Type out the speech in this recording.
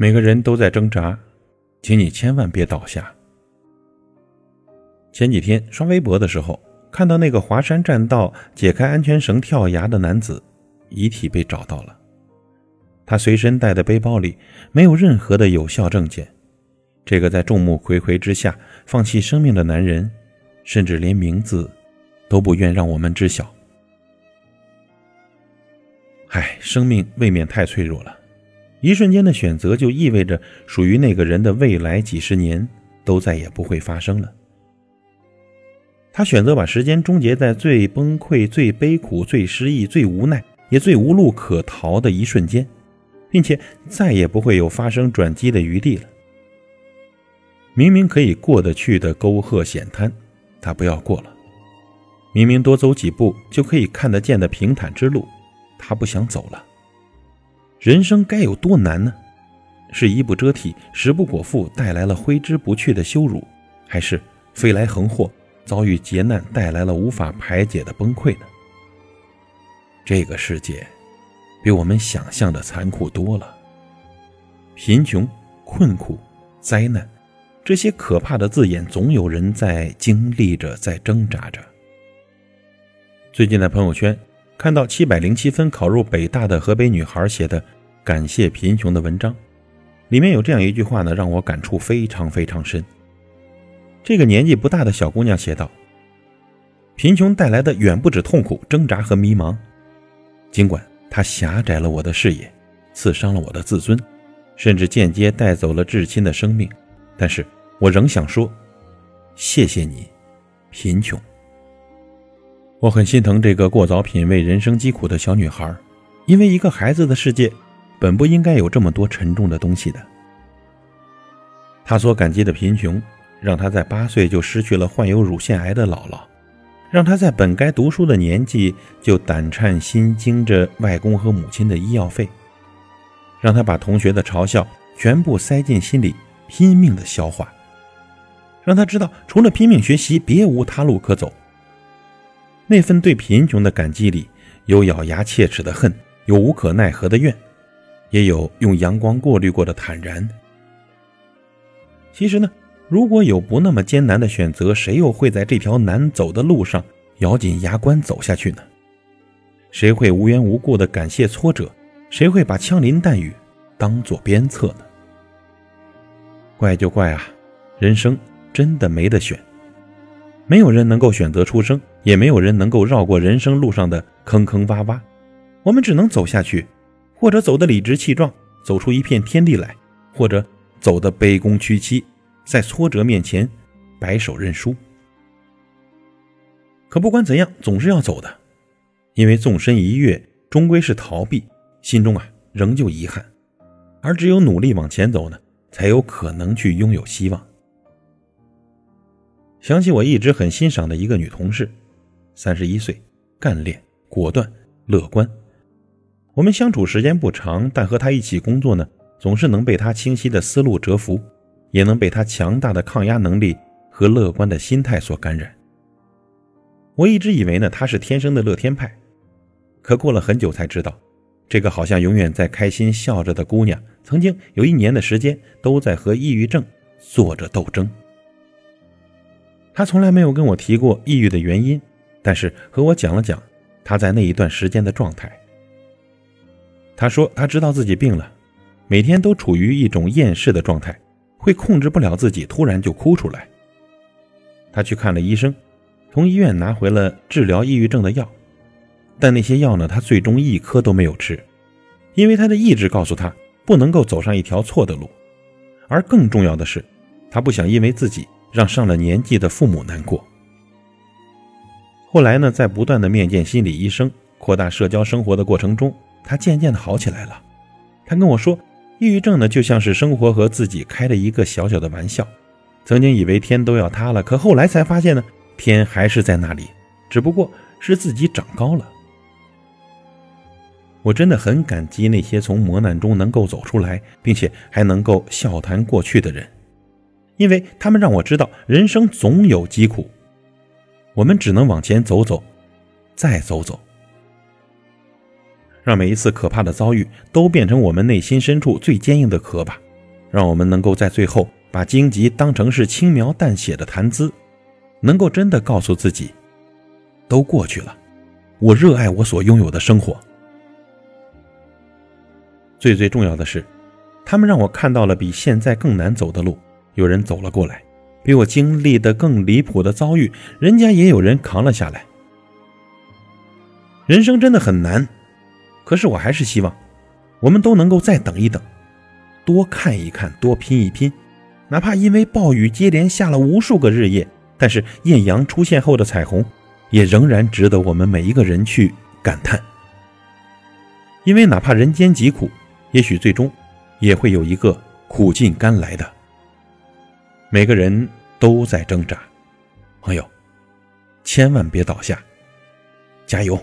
每个人都在挣扎，请你千万别倒下。前几天刷微博的时候，看到那个华山栈道解开安全绳跳崖的男子遗体被找到了，他随身带的背包里没有任何的有效证件。这个在众目睽睽之下放弃生命的男人，甚至连名字都不愿让我们知晓。唉，生命未免太脆弱了。一瞬间的选择，就意味着属于那个人的未来几十年都再也不会发生了。他选择把时间终结在最崩溃、最悲苦、最失意、最无奈，也最无路可逃的一瞬间，并且再也不会有发生转机的余地了。明明可以过得去的沟壑险滩，他不要过了；明明多走几步就可以看得见的平坦之路，他不想走了。人生该有多难呢？是衣不遮体、食不果腹带来了挥之不去的羞辱，还是飞来横祸、遭遇劫难带来了无法排解的崩溃呢？这个世界比我们想象的残酷多了。贫穷、困苦、灾难，这些可怕的字眼，总有人在经历着，在挣扎着。最近在朋友圈。看到七百零七分考入北大的河北女孩写的“感谢贫穷”的文章，里面有这样一句话呢，让我感触非常非常深。这个年纪不大的小姑娘写道：“贫穷带来的远不止痛苦、挣扎和迷茫，尽管它狭窄了我的视野，刺伤了我的自尊，甚至间接带走了至亲的生命，但是我仍想说，谢谢你，贫穷。”我很心疼这个过早品味人生疾苦的小女孩，因为一个孩子的世界，本不应该有这么多沉重的东西的。她所感激的贫穷，让她在八岁就失去了患有乳腺癌的姥姥，让她在本该读书的年纪就胆颤心惊着外公和母亲的医药费，让她把同学的嘲笑全部塞进心里，拼命的消化，让她知道除了拼命学习，别无他路可走。那份对贫穷的感激里，有咬牙切齿的恨，有无可奈何的怨，也有用阳光过滤过的坦然。其实呢，如果有不那么艰难的选择，谁又会在这条难走的路上咬紧牙关走下去呢？谁会无缘无故的感谢挫折？谁会把枪林弹雨当做鞭策呢？怪就怪啊，人生真的没得选。没有人能够选择出生，也没有人能够绕过人生路上的坑坑洼洼，我们只能走下去，或者走得理直气壮，走出一片天地来，或者走得卑躬屈膝，在挫折面前摆手认输。可不管怎样，总是要走的，因为纵身一跃，终归是逃避，心中啊仍旧遗憾，而只有努力往前走呢，才有可能去拥有希望。想起我一直很欣赏的一个女同事，三十一岁，干练、果断、乐观。我们相处时间不长，但和他一起工作呢，总是能被他清晰的思路折服，也能被他强大的抗压能力和乐观的心态所感染。我一直以为呢，他是天生的乐天派，可过了很久才知道，这个好像永远在开心笑着的姑娘，曾经有一年的时间都在和抑郁症做着斗争。他从来没有跟我提过抑郁的原因，但是和我讲了讲他在那一段时间的状态。他说他知道自己病了，每天都处于一种厌世的状态，会控制不了自己，突然就哭出来。他去看了医生，从医院拿回了治疗抑郁症的药，但那些药呢，他最终一颗都没有吃，因为他的意志告诉他不能够走上一条错的路，而更重要的是，他不想因为自己。让上了年纪的父母难过。后来呢，在不断的面见心理医生、扩大社交生活的过程中，他渐渐的好起来了。他跟我说，抑郁症呢，就像是生活和自己开了一个小小的玩笑。曾经以为天都要塌了，可后来才发现呢，天还是在那里，只不过是自己长高了。我真的很感激那些从磨难中能够走出来，并且还能够笑谈过去的人。因为他们让我知道，人生总有疾苦，我们只能往前走走，再走走，让每一次可怕的遭遇都变成我们内心深处最坚硬的壳吧，让我们能够在最后把荆棘当成是轻描淡写的谈资，能够真的告诉自己，都过去了，我热爱我所拥有的生活。最最重要的是，他们让我看到了比现在更难走的路，有人走了过来，比我经历的更离谱的遭遇，人家也有人扛了下来。人生真的很难，可是我还是希望，我们都能够再等一等。多看一看，多拼一拼，哪怕因为暴雨接连下了无数个日夜，但是艳阳出现后的彩虹，也仍然值得我们每一个人去感叹。因为哪怕人间疾苦，也许最终也会有一个苦尽甘来的。每个人都在挣扎，朋友，千万别倒下，加油！